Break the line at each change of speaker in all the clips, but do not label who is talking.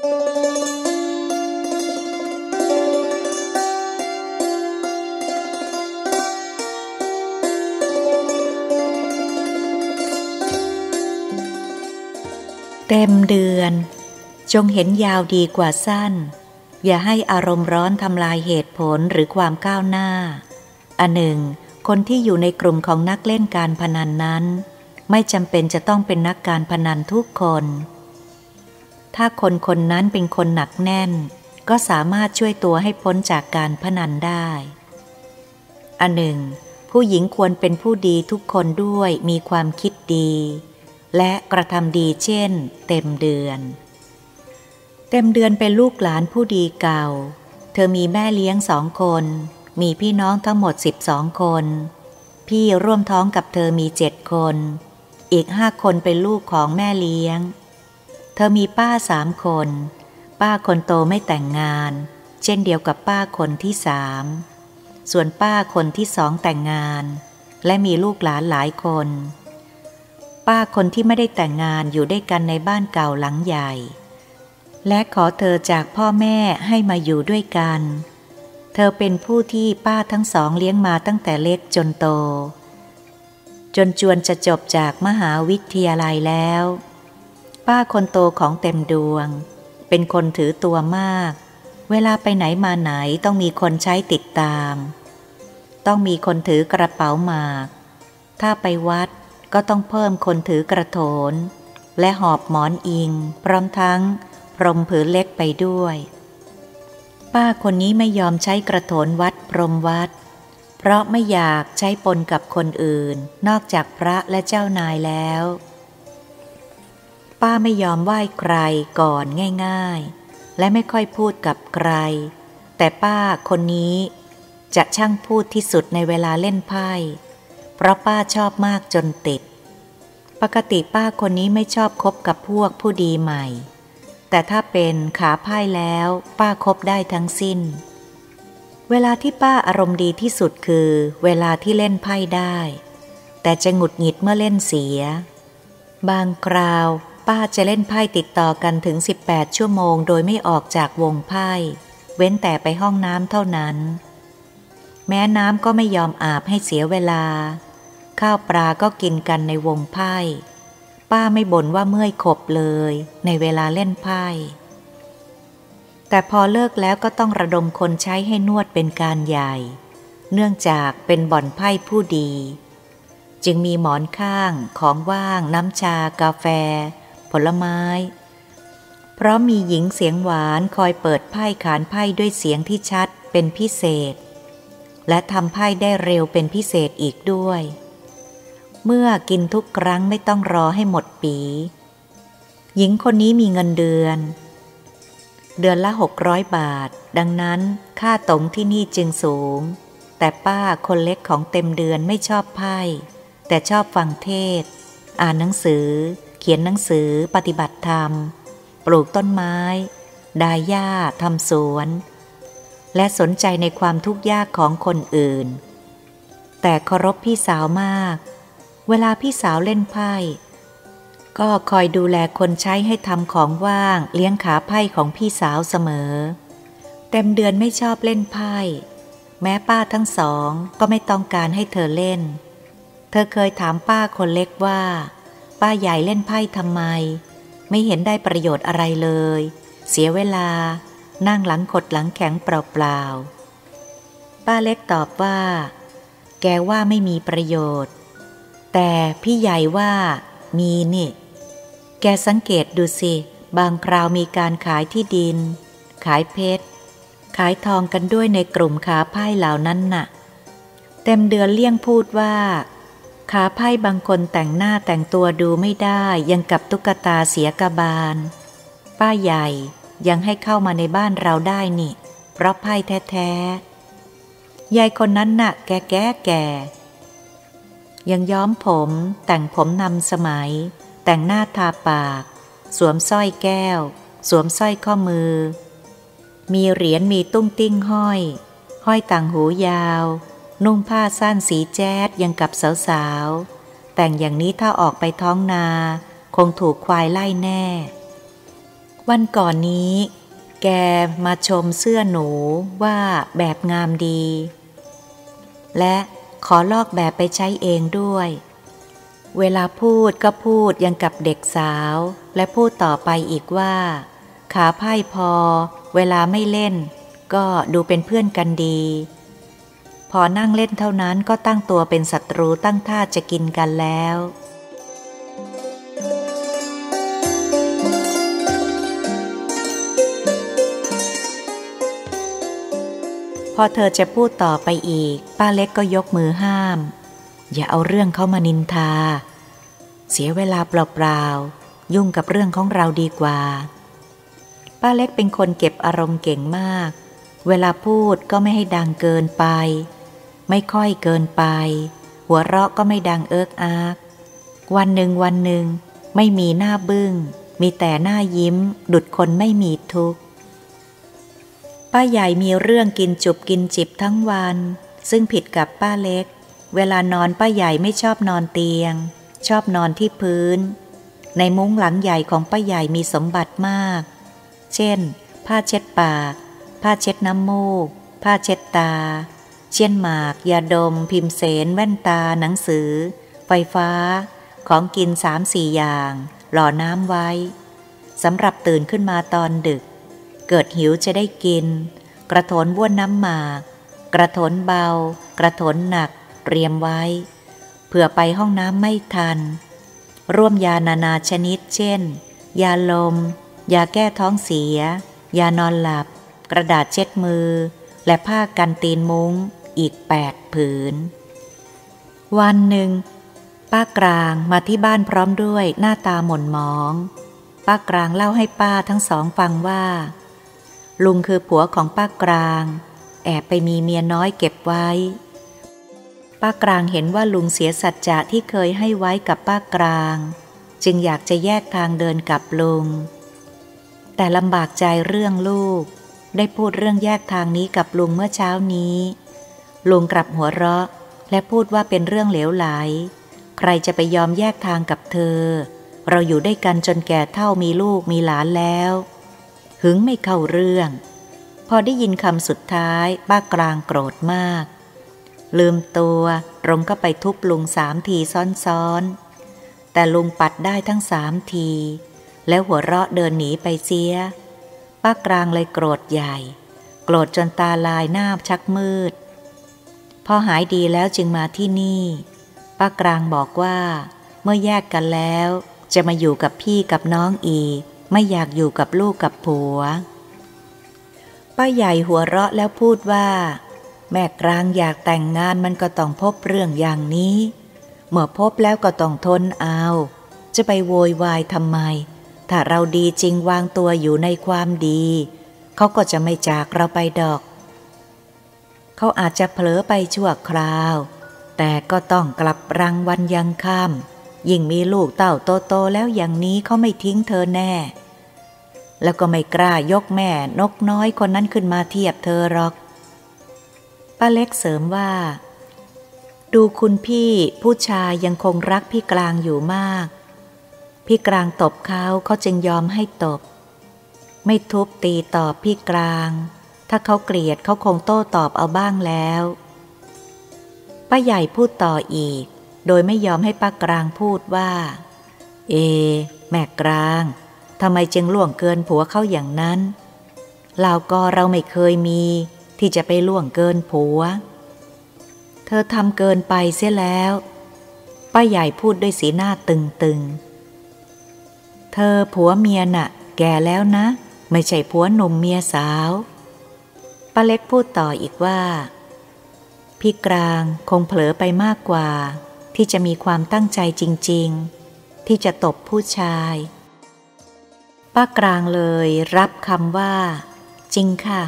เต็มเดือน จงเห็นยาวดีกว่าสั้น อย่าให้อารมณ์ร้อนทำลายเหตุผลหรือความก้าวหน้า อันหนึ่ง คนที่อยู่ในกลุ่มของนักเล่นการพนันนั้น ไม่จำเป็นจะต้องเป็นนักการพนันทุกคน ถ้าคนคนนั้นเป็นคนหนักแน่น ก็สามารถช่วยตัวให้พ้นจากการพนันได้ อันหนึ่ง ผู้หญิงควรเป็นผู้ดีทุกคนด้วยมีความคิดดี และกระทำดีเช่น เต็มเดือน เต็มเดือนเป็นลูกหลานผู้ดีเก่า เธอมีแม่เลี้ยงสองคน มีพี่น้องทั้งหมดสิบสองคน พี่ร่วมท้องกับเธอมีเจ็ดคน อีกห้าคนเป็นลูกของแม่เลี้ยง ธอมีป้าสามคน ป้าคนโตไม่แต่งงาน เช่นเดียวกับป้าคนที่สาม ส่วนป้าคนที่สองแต่งงาน และมีลูกหลานหลายคน ป้าคนที่ไม่ได้แต่งงานอยู่ด้วยกันในบ้านเก่าหลังใหญ่ และขอเธอจากพ่อแม่ให้มาอยู่ด้วยกัน เธอเป็นผู้ที่ป้าทั้งสองเลี้ยงมาตั้งแต่เล็กจนโต จนจวนจะจบจากมหาวิทยาลัยแล้ว ป้าคนโตของเต็มดวง เป็นคนถือตัวมาก เวลาไปไหนมาไหนต้องมีคนใช้ติดตาม ต้องมีคนถือกระเป๋าหมาก ถ้าไปวัดก็ต้องเพิ่มคนถือกระโถน และหอบหมอนอิง พร้อมทั้ง พรมผืนเล็กไปด้วย ป้าคนนี้ไม่ยอมใช้กระโถนวัดพรมวัด เพราะไม่อยากใช้ปนกับคนอื่น นอกจากพระและเจ้านายแล้ว ป้าไม่ยอมไหว้ใครก่อนง่ายๆ และไม่ค่อยพูดกับใคร แต่ป้าคนนี้จะช่างพูดที่สุดในเวลาเล่นไพ่ เพราะป้าชอบมากจนติด ปกติป้าคนนี้ไม่ชอบคบกับพวกผู้ดีใหม่ แต่ถ้าเป็นขาไพ่แล้ว ป้าคบได้ทั้งสิ้น เวลาที่ป้าอารมณ์ดีที่สุดคือ เวลาที่เล่นไพ่ได้ แต่จะหงุดหงิดเมื่อเล่นเสีย บางคราว ป้าจะเล่นไพ่ติดต่อกันถึง 18 ชั่วโมง โดยไม่ออกจากวงไพ่ เว้นแต่ไปห้องน้ำเท่านั้น แม้น้ำก็ไม่ยอมอาบให้เสียเวลา ข้าวปลาก็กินกันในวงไพ่ ป้าไม่บ่นว่าเมื่อยขบเลย ในเวลาเล่นไพ่ แต่พอเลิกแล้วก็ต้องระดมคนใช้ให้นวดเป็นการใหญ่ เนื่องจากเป็นบ่อนไพ่ผู้ดี จึงมีหมอนข้างของว่างน้ำชากาแฟ ผลไม้ เพราะมีหญิงเสียงหวานคอยเปิดไพ่ขานไพ่ด้วยเสียงที่ชัดเป็นพิเศษ และทำไพ่ได้เร็วเป็นพิเศษอีกด้วย เมื่อกินทุกครั้งไม่ต้องรอให้หมดปี หญิงคนนี้มีเงินเดือน เดือนละหกร้อยบาท ดังนั้นค่าตงที่นี่จึงสูง แต่ป้าคนเล็กของเต็มเดือนไม่ชอบไพ่แต่ชอบฟังเทศ อ่านหนังสือ เขียนหนังสือปฏิบัติธรรม ปลูกต้นไม้ ดายหญ้าทำสวน และสนใจในความทุกข์ยากของคนอื่น แต่เคารพพี่สาวมาก เวลาพี่สาวเล่นไพ่ก็คอยดูแลคนใช้ให้ทำของว่างเลี้ยงขาไพ่ของพี่สาวเสมอ เต็มเดือนไม่ชอบเล่นไพ่ แม้ป้าทั้งสองก็ไม่ต้องการให้เธอเล่น เธอเคยถามป้าคนเล็กว่า ป้าใหญ่เล่นไพ่ทำไม ไม่เห็นได้ประโยชน์อะไรเลย เสียเวลา นั่งหลังขดหลังแข็งเปล่าๆ ป้าเล็กตอบว่า แกว่าไม่มีประโยชน์ แต่พี่ใหญ่ว่ามีนี่ แกสังเกตดูสิ บางคราวมีการขายที่ดิน ขายเพชร ขายทองกันด้วยในกลุ่มขาไพ่เหล่านั้นน่ะ เต็มเดือนเลี่ยงพูดว่า ขาไพ่บางคนแต่งหน้าแต่งตัวดูไม่ได้ยังกับตุ๊กตาเสียกบาล ป้าใหญ่ยังให้เข้ามาในบ้านเราได้นี่ เพราะไพ่แท้ๆยายคนนั้นน่ะ แกแก่แก่ยังย้อมผมแต่งผมนำสมัย แต่งหน้าทาปาก สวมสร้อยแก้ว สวมสร้อยข้อมือ มีเหรียญมีตุ้งติ้งห้อย ห้อยต่างหูยาว นุ่งผ้าสั้นสีแจ๊ดยังกับสาวๆ แต่งอย่างนี้ถ้าออกไปท้องนา คงถูกควายไล่แน่ วันก่อนนี้ แกมาชมเสื้อหนูว่าแบบงามดี และขอลอกแบบไปใช้เองด้วย เวลาพูดก็พูดยังกับเด็กสาว และพูดต่อไปอีกว่า ขาไพ่พอ เวลาไม่เล่น ก็ดูเป็นเพื่อนกันดี พอนั่งเล่นเท่านั้นก็ตั้งตัวเป็นศัตรูตั้งท่าจะกินกันแล้ว พอเธอจะพูดต่อไปอีก ป้าเล็กก็ยกมือห้าม อย่าเอาเรื่องเข้ามานินทา เสียเวลาเปล่าๆ ยุ่งกับเรื่องของเราดีกว่า ป้าเล็กเป็นคนเก็บอารมณ์เก่งมากเวลาพูดก็ไม่ให้ดังเกินไป ไม่ค่อยเกินไป หัวเราะก็ไม่ดังเอิกอาก วันหนึ่งวันหนึ่งไม่มีหน้าบึง้ง มีแต่หน้ายิ้ม ดุดคนไม่มีทุกข์ ป้าใหญ่มีเรื่องกินจุบกินจิบทั้งวัน ซึ่งผิดกับป้าเล็ก เวลานอนป้าใหญ่ไม่ชอบนอนเตียง ชอบนอนที่พื้น ในมุ้งหลังใหญ่ของป้าใหญ่มีสมบัติมาก เช่น ผ้าเช็ดปาก ผ้าเช็ดน้ำมูก ผ้าเช็ดตา เช่นหมาก ยาดม พิมเสน แว่นตา หนังสือ ไฟฟ้า ของกินสามสี่อย่าง หล่อน้ำไว้สำหรับตื่นขึ้นมาตอนดึก เกิดหิวจะได้กิน กระโถนบ้วนน้ำหมาก กระโถนเบา กระโถนหนัก เตรียมไว้เผื่อไปห้องน้ำไม่ทัน ร่วมยานานาชนิด เช่น ยาลม ยาแก้ท้องเสีย ยานอนหลับ กระดาษเช็ดมือ และผ้ากันตีนมุ้ง อีกแปดผืน วันหนึ่ง ป้ากลางมาที่บ้านพร้อมด้วยหน้าตาหม่นหมอง ป้ากลางเล่าให้ป้าทั้งสองฟังว่า ลุงคือผัวของป้ากลาง แอบไปมีเมียน้อยเก็บไว้ ป้ากลางเห็นว่าลุงเสียสัจจะที่เคยให้ไว้กับป้ากลาง จึงอยากจะแยกทางเดินกับลุง แต่ลำบากใจเรื่องลูกได้พูดเรื่องแยกทางนี้กับลุงเมื่อเช้านี้ ลุงกลับหัวเราะ และพูดว่าเป็นเรื่องเหลวไหล ใครจะไปยอมแยกทางกับเธอ เราอยู่ด้วยกันจนแก่เท่ามีลูกมีหลานแล้ว หึงไม่เข้าเรื่อง พอได้ยินคำสุดท้ายป้ากลางโกรธมาก ลืมตัวตรงก็ไปทุบลุงสามทีซ้อนๆ แต่ลุงปัดได้ทั้งสามที แล้วหัวเราะเดินหนีไปเสียป้ากลางเลยโกรธใหญ่ โกรธจนตาลายหน้าชักมืด อหายดีแล้วจึงมาที่นี่ ป้ากลางบอกว่า เมื่อแยกกันแล้ว จะมาอยู่กับพี่กับน้องอีก ไม่อยากอยู่กับลูกกับผัว ป้าใหญ่หัวเราะแล้วพูดว่า แม่กลางอยากแต่งงานมันก็ต้องพบเรื่องอย่างนี้ เมื่อพบแล้วก็ต้องทนเอา จะไปโวยวายทำไม ถ้าเราดีจริงวางตัวอยู่ในความดี เขาก็จะไม่จากเราไปดอก เขาอาจจะเผลอไปชั่วคราว แต่ก็ต้องกลับรังวันยังค่ำยิ่งมีลูกเต่าโตๆแล้วอย่างนี้เขาไม่ทิ้งเธอแน่ แล้วก็ไม่กล้ายกแม่นกน้อยคนนั้นขึ้นมาเทียบเธอหรอกป้าเล็กเสริมว่า ดูคุณพี่ผู้ชายยังคงรักพี่กลางอยู่มาก พี่กลางตบเขาเขาจึงยอมให้ตบ ไม่ทุบตีตอบพี่กลาง ถ้าเขาเกลียดเขาคงโต้ตอบเอาบ้างแล้ว ป้าใหญ่พูดต่ออีก โดยไม่ยอมให้ป้ากลางพูดว่า เอ แม่กลางทำไมจึงล่วงเกินผัวเขาอย่างนั้นลาวก็เราไม่เคยมี ที่จะไปล่วงเกินผัว เธอทำเกินไปเสียแล้ว ป้าใหญ่พูดด้วยสีหน้าตึงๆ เธอผัวเมียน่ะ แก่แล้วนะ ไม่ใช่ผัวหนุ่มเมียสาว ป้าเล็กพูดต่ออีกว่า พี่กลางคงเผลอไปมากกว่า ที่จะมีความตั้งใจจริง ๆ ที่จะตบผู้ชาย ป้ากลางเลยรับคำว่า จริงค่ะ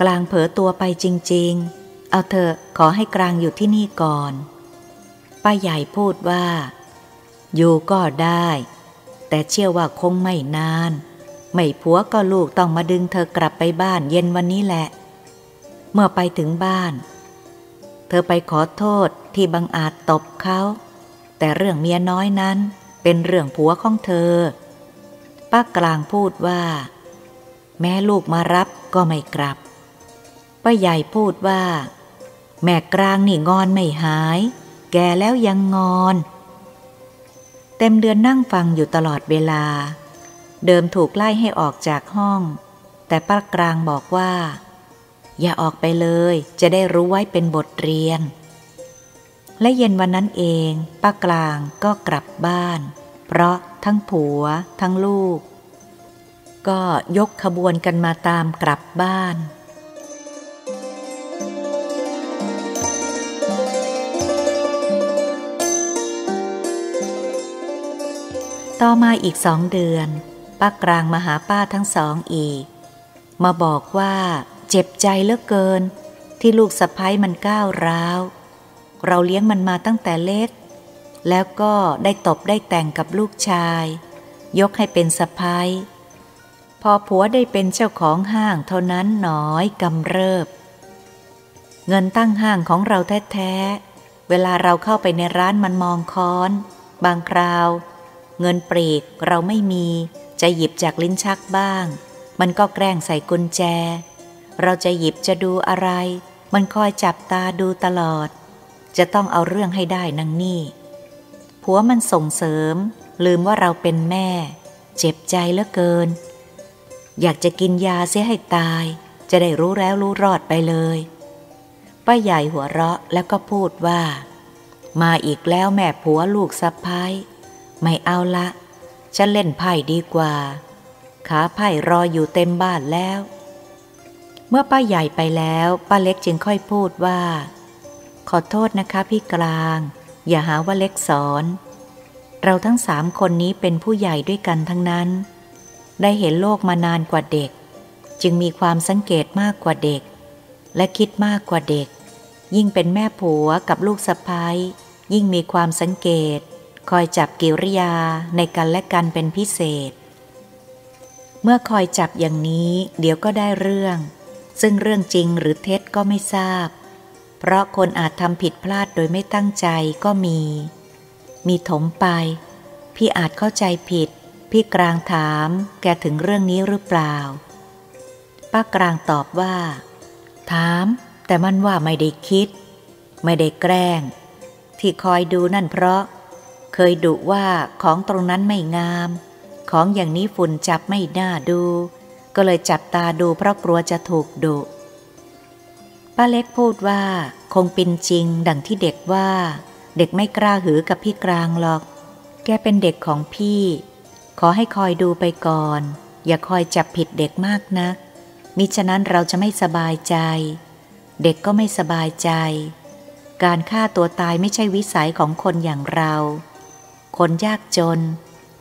กลางเผลอตัวไปจริง ๆ เอาเถอะขอให้กลางอยู่ที่นี่ก่อน ป้าใหญ่พูดว่า อยู่ก็ได้ แต่เชื่อว่าคงไม่นาน ไม่ผัวก็ลูกต้องมาดึงเธอกลับไปบ้านเย็นวันนี้แหละ เมื่อไปถึงบ้าน เธอไปขอโทษที่บังอาจตบเขา แต่เรื่องเมียน้อยนั้นเป็นเรื่องผัวของเธอ ป้ากลางพูดว่า แม่ลูกมารับก็ไม่กลับ ป้าใหญ่พูดว่า แม่กลางนี่งอนไม่หาย แกแล้วยังงอน เต็มเดือนนั่งฟังอยู่ตลอดเวลา เดิมถูกไล่ให้ออกจากห้อง แต่ป้ากลางบอกว่า อย่าออกไปเลย จะได้รู้ไว้เป็นบทเรียน และเย็นวันนั้นเอง ป้ากลางก็กลับบ้าน เพราะทั้งผัว ทั้งลูก ก็ยกขบวนกันมาตามกลับบ้านต่อมาอีกสองเดือน ป้ากลางมาหาป้าทั้งสองอีก มาบอกว่าเจ็บใจเหลือเกิน ที่ลูกสะพ้ยมันก้าวร้าว เราเลี้ยงมันมาตั้งแต่เล็ก แล้วก็ได้ตบได้แต่งกับลูกชาย ยกให้เป็นสะพ้ยพอผัวได้เป็นเจ้าของห้างเท่านั้นหน้อยกำเริบ เงินตั้งห้างของเราแท้ๆ เวลาเราเข้าไปในร้านมันมองค้อน บางคราว เงินปรีกเราไม่มี จะหยิบจากลิ้นชักบ้าง มันก็แกล้งใส่กุญแจ เราจะหยิบจะดูอะไร มันคอยจับตาดูตลอด จะต้องเอาเรื่องให้ได้นังนี่ ผัวมันส่งเสริม ลืมว่าเราเป็นแม่ เจ็บใจเหลือเกิน อยากจะกินยาเสียให้ตาย จะได้รู้แล้วรู้รอดไปเลยป้าใหญ่หัวเราะแล้วก็พูดว่า มาอีกแล้วแม่ผัวลูกสะพ้ายไม่เอาละ ฉันเล่นไพ่ดีกว่า ขาไพ่รออยู่เต็มบ้านแล้ว เมื่อป้าใหญ่ไปแล้วป้าเล็กจึงค่อยพูดว่า ขอโทษนะคะพี่กลาง อย่าหาว่าเล็กสอน เราทั้งสามคนนี้เป็นผู้ใหญ่ด้วยกันทั้งนั้น ได้เห็นโลกมานานกว่าเด็ก จึงมีความสังเกตมากกว่าเด็ก และคิดมากกว่าเด็ก ยิ่งเป็นแม่ผัวกับลูกสะพ้ายยิ่งมีความสังเกต คอยจับกิริยาในกันและกันเป็นพิเศษ เมื่อคอยจับอย่างนี้เดี๋ยวก็ได้เรื่อง ซึ่งเรื่องจริงหรือเท็จก็ไม่ทราบ เพราะคนอาจทำผิดพลาดโดยไม่ตั้งใจก็มี มีถมไป พี่อาจเข้าใจผิด พี่กลางถาม แกถึงเรื่องนี้หรือเปล่า ป้ากลางตอบว่า ถาม แต่มันว่าไม่ได้คิด ไม่ได้แกล้ง ที่คอยดูนั่นเพราะ เคยดุว่าของตรงนั้นไม่งาม ของอย่างนี้ฝุ่นจับไม่น่าดู ก็เลยจับตาดูเพราะกลัวจะถูกดุป้าเล็กพูดว่า คงเป็นจริงดังที่เด็กว่า เด็กไม่กล้าหือกับพี่กลางหรอก แกเป็นเด็กของพี่ ขอให้คอยดูไปก่อน อย่าคอยจับผิดเด็กมากนะักมิฉะนั้นเราจะไม่สบายใจ เด็กก็ไม่สบายใจ การฆ่าตัวตายไม่ใช่วิสัยของคนอย่างเรา คนยากจน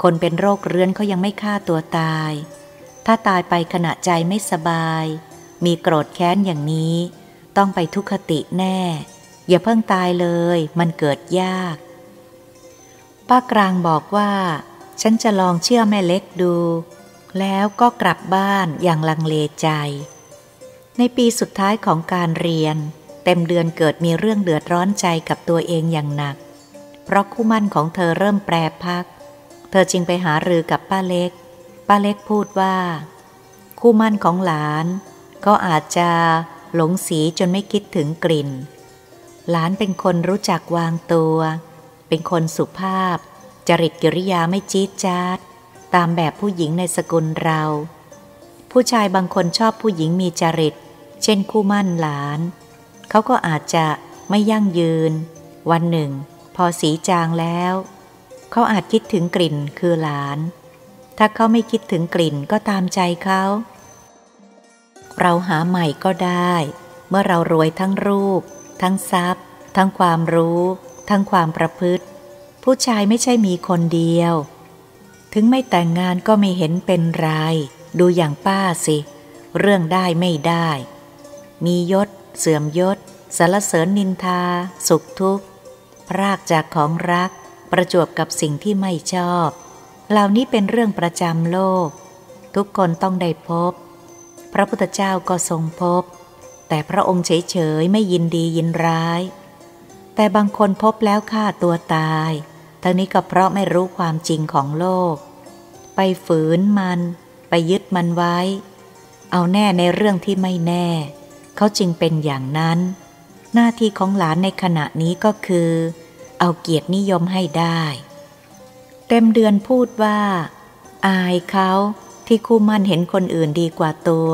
คนเป็นโรคเรื้อนเขายังไม่ฆ่าตัวตาย ถ้าตายไปขณะใจไม่สบาย มีโกรธแค้นอย่างนี้ ต้องไปทุกขติแน่ อย่าเพิ่งตายเลย มันเกิดยาก ป้ากลางบอกว่า ฉันจะลองเชื่อแม่เล็กดู แล้วก็กลับบ้านอย่างลังเลใจ ในปีสุดท้ายของการเรียน เต็มเดือนเกิดมีเรื่องเดือดร้อนใจกับตัวเองอย่างหนัก เพราะคู่มั่นของเธอเริ่มแปรพัก เธอจึงไปหารือกับป้าเล็ก ป้าเล็กพูดว่า คู่มั่นของหลาน ก็อาจจะหลงสีจนไม่คิดถึงกลิ่น หลานเป็นคนรู้จักวางตัว เป็นคนสุภาพ จริตกิริยาไม่จี๊ดจ๊าด ตามแบบผู้หญิงในสกุลเรา ผู้ชายบางคนชอบผู้หญิงมีจริต เช่นคู่มั่นหลาน เขาก็อาจจะไม่ยั่งยืน วันหนึ่ง พอสีจางแล้ว เขาอาจคิดถึงกลิ่นคือหลาน ถ้าเขาไม่คิดถึงกลิ่นก็ตามใจเขา เราหาใหม่ก็ได้ เมื่อเรารวยทั้งรูป ทั้งทรัพย์ ทั้งความรู้ ทั้งความประพฤติ ผู้ชายไม่ใช่มีคนเดียว ถึงไม่แต่งงานก็ไม่เห็นเป็นไร ดูอย่างป้าสิ เรื่องได้ไม่ได้ มียศ เสื่อมยศสารเสริญนินทา สุขทุกข์ พรากจากของรัก ประจวบกับสิ่งที่ไม่ชอบ เหล่านี้เป็นเรื่องประจำโลก ทุกคนต้องได้พบ พระพุทธเจ้าก็ทรงพบ แต่พระองค์เฉยๆไม่ยินดียินร้าย แต่บางคนพบแล้วฆ่าตัวตาย ทั้งนี้ก็เพราะไม่รู้ความจริงของโลก ไปฝืนมัน ไปยึดมันไว้ เอาแน่ในเรื่องที่ไม่แน่ เขาจึงเป็นอย่างนั้น หน้าที่ของหลานในขณะนี้ก็คือ เอาเกียรตินิยมให้ได้ เต็มเดือนพูดว่า อายเขาที่คู่มั่นเห็นคนอื่นดีกว่าตัว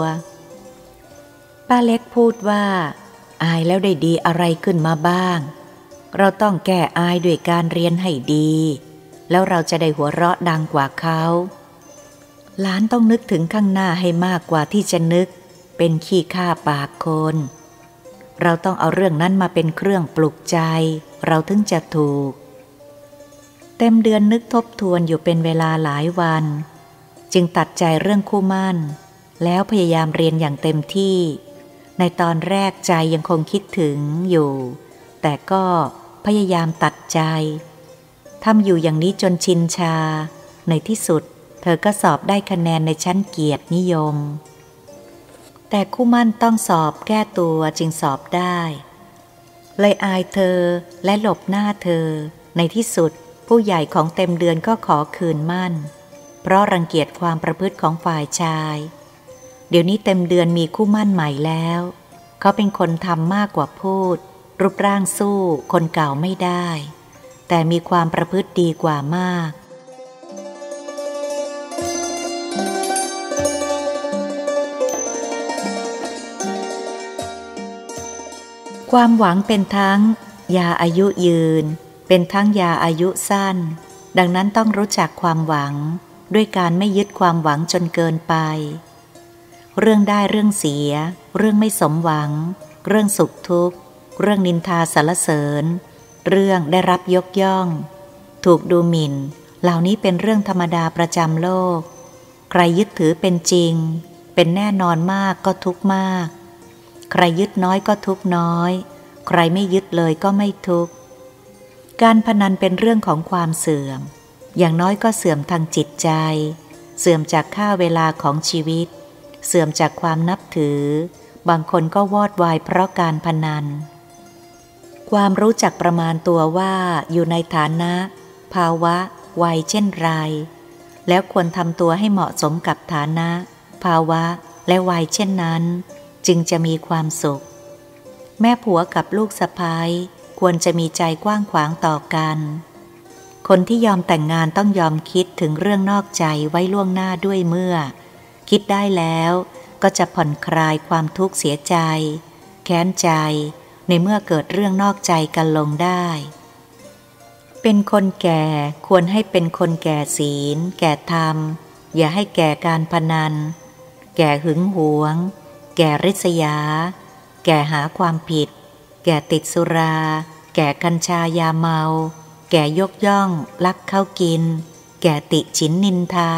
ป้าเล็กพูดว่า อายแล้วได้ดีอะไรขึ้นมาบ้าง เราต้องแก้อายด้วยการเรียนให้ดี แล้วเราจะได้หัวเราะดังกว่าเขาหลานต้องนึกถึงข้างหน้าให้มากกว่าที่จะนึก เป็นขี้ข้าปากคน เราต้องเอาเรื่องนั้นมาเป็นเครื่องปลุกใจ เราถึงจะถูก เต็มเดือนนึกทบทวนอยู่เป็นเวลาหลายวัน จึงตัดใจเรื่องคู่มั่น แล้วพยายามเรียนอย่างเต็มที่ ในตอนแรกใจยังคงคิดถึงอยู่ แต่ก็พยายามตัดใจทำอยู่อย่างนี้จนชินชา ในที่สุด เธอก็สอบได้คะแนนในชั้นเกียรตินิยม แต่คู่มั่นต้องสอบแก้ตัวจึงสอบได้ เลยอายเธอและหลบหน้าเธอ ในที่สุดผู้ใหญ่ของเต็มเดือนก็ขอคืนมั่น เพราะรังเกียจความประพฤติของฝ่ายชาย เดี๋ยวนี้เต็มเดือนมีคู่มั่นใหม่แล้ว เขาเป็นคนทำมากกว่าพูด รูปร่างสู้คนเก่าไม่ได้ แต่มีความประพฤติดีกว่ามาก ความหวังเป็นทั้ง ยาอายุยืน เป็นทั้งยาอายุสั้น ดังนั้นต้องรู้จักความหวัง ด้วยการไม่ยึดความหวังจนเกินไป เรื่องได้เรื่องเสีย เรื่องไม่สมหวัง เรื่องสุขทุกข์ เรื่องนินทาสารเสริญ เรื่องได้รับยกย่อง ถูกดูหมิน่น เหล่านี้เป็นเรื่องธรรมดาประจำโลก ใครยึดถือเป็นจริง เป็นแน่นอนมากก็ทุกมาก ใครยึดน้อยก็ทุกน้อย ใครไม่ยึดเลยก็ไม่ทุกการพนันเป็นเรื่องของความเสื่อม อย่างน้อยก็เสื่อมทางจิตใจ เสื่อมจากค่าเวลาของชีวิต เสื่อมจากความนับถือ บางคนก็วอดวายเพราะการพนัน ความรู้จักประมาณตัวว่าอยู่ในฐานะ ภาวะ วัยเช่นไร แล้วควรทำตัวให้เหมาะสมกับฐานะ ภาวะและวัยเช่นนั้น จึงจะมีความสุข แม่ผัวกับลูกสะพ้ายควรจะมีใจกว้างขวางต่อกัน คนที่ยอมแต่งงานต้องยอมคิดถึงเรื่องนอกใจไว้ล่วงหน้าด้วยเมื่อ คิดได้แล้วก็จะผ่อนคลายความทุกข์เสียใจ แค้นใจ ในเมื่อเกิดเรื่องนอกใจกันลงได้ เป็นคนแก่ควรให้เป็นคนแก่ศีล แก่ธรรม อย่าให้แก่การพนัน แก่หึงหวง แก่ริษยา แก่หาความผิด แก่ติดสุรา แก่กัญชายาเมา แก่ยกย่อง ลักเข้ากิน แก่ติฉินนินทา